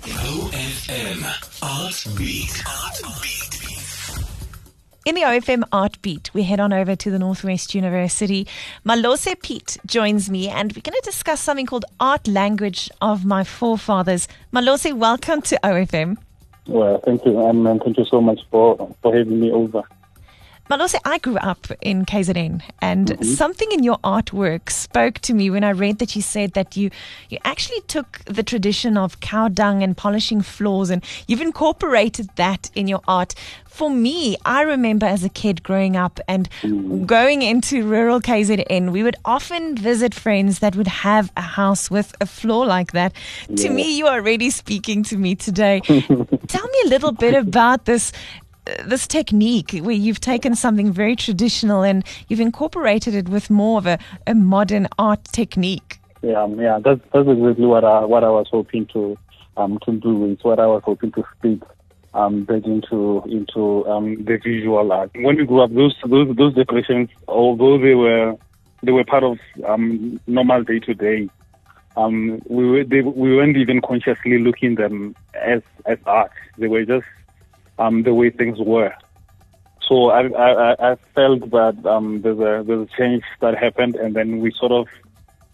OFM Art Beat. Art Beat. In the OFM Art Beat, we head on over to the Northwest University. Malose Pete joins me, and we're going to discuss something called Art Language of My Forefathers. Malose, welcome to OFM. Well, thank you, and, and thank you so much for, for having me over. Malose, I grew up in KZN, and mm-hmm. something in your artwork spoke to me when I read that you said that you, you actually took the tradition of cow dung and polishing floors, and you've incorporated that in your art. For me, I remember as a kid growing up and mm-hmm. going into rural KZN, we would often visit friends that would have a house with a floor like that. To me, you are already speaking to me today. Tell me a little bit about this this technique where you've taken something very traditional and you've incorporated it with more of a, a modern art technique. Yeah, um, yeah, that's that's exactly what I what I was hoping to um to do. It's what I was hoping to speak um back into into um the visual art. When we grew up, those those those decorations, although they were they were part of um normal day to day, um we were they, we weren't even consciously looking them as as art. They were just um the way things were. So I I, I- felt that um, there's a there's a change that happened, and then we sort of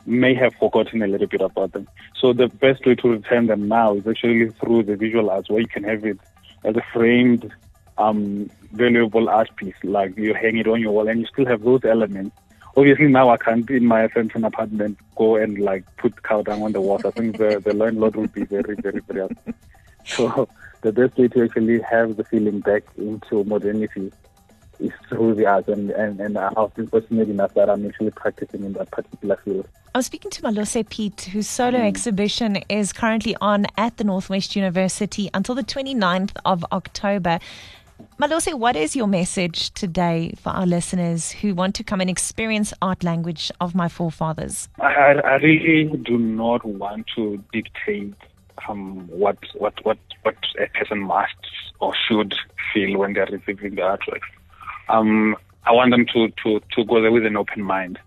may have forgotten a little bit about them. So the best way to return them now is actually through the visual arts, where you can have it as a framed, um, valuable art piece, like you hang it on your wall, and you still have those elements. Obviously, now I can't in my apartment go and like put cow dung on the wall. I think the the landlord would be very very very. So the best way to actually have the feeling back into modernity is through the arts, and, and, and I've been fortunate enough that I'm actually practicing in that particular field. I was speaking to Malose Pete, whose solo mm. exhibition is currently on at the Northwest University until the 29th of October. Malose, what is your message today for our listeners who want to come and experience art language of my forefathers? I, I I really do not want to dictate um, what, what, what, what a person must or should feel when they're receiving the artwork. Um, I want them to, to, to go there with an open mind.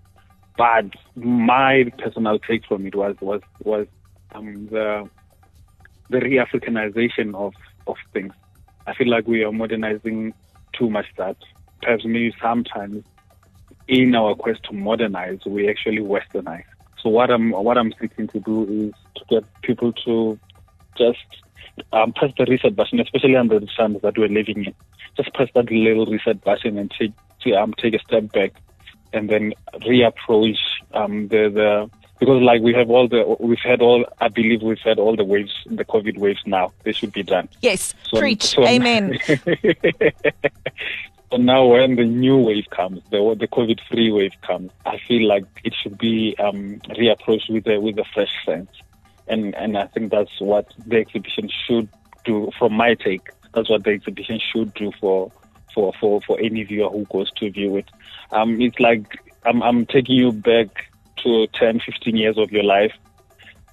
But my personal take from it was was was um, the the re-Africanization of of things. I feel like we are modernizing too much that perhaps maybe sometimes in our quest to modernize, we actually westernize. So what I'm what I'm seeking to do is to get people to just um, press the reset button, especially under the times that we're living in. Just press that little reset button and take to, um, take a step back, and then reapproach um, the the because like we have all the we've had all I believe we've had all the waves the COVID waves now they should be done. Yes, So- preach. so- Amen. so now when the new wave comes, the the COVID free wave comes, I feel like it should be um, reapproached with a with a fresh sense, and and I think that's what the exhibition should do. From my take, that's what the exhibition should do for for for for any viewer who goes to view it. Um, it's like I'm I'm taking you back to 10, 15 years of your life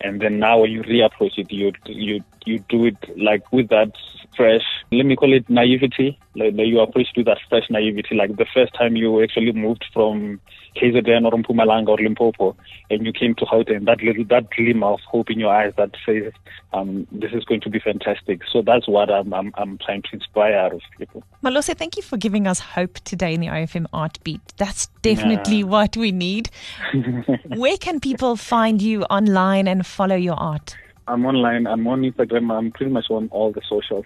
and then now when you reapproach it, you you you do it like with that fresh. Let me call it naivety. Like, like you approach it with that fresh naivety. Like the first time you actually moved from KZN or Mpumalanga or Limpopo, and you came to Gauteng, that little that glimmer of hope in your eyes that says, um, "This is going to be fantastic." So that's what I'm I'm, I'm trying to inspire out of people. Malose, thank you for giving us hope today in the OFM Art Beat. That's definitely Yeah. what we need. Where can people find you online and follow your art? I'm online. I'm on Instagram. I'm pretty much on all the socials.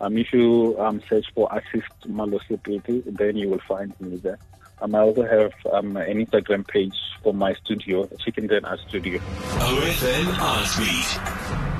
Um, if you um, search for artist Malose Pete, then you will find me there. Um, I also have um, an Instagram page for my studio, Chicken Den Art Studio. OFM Art Beat.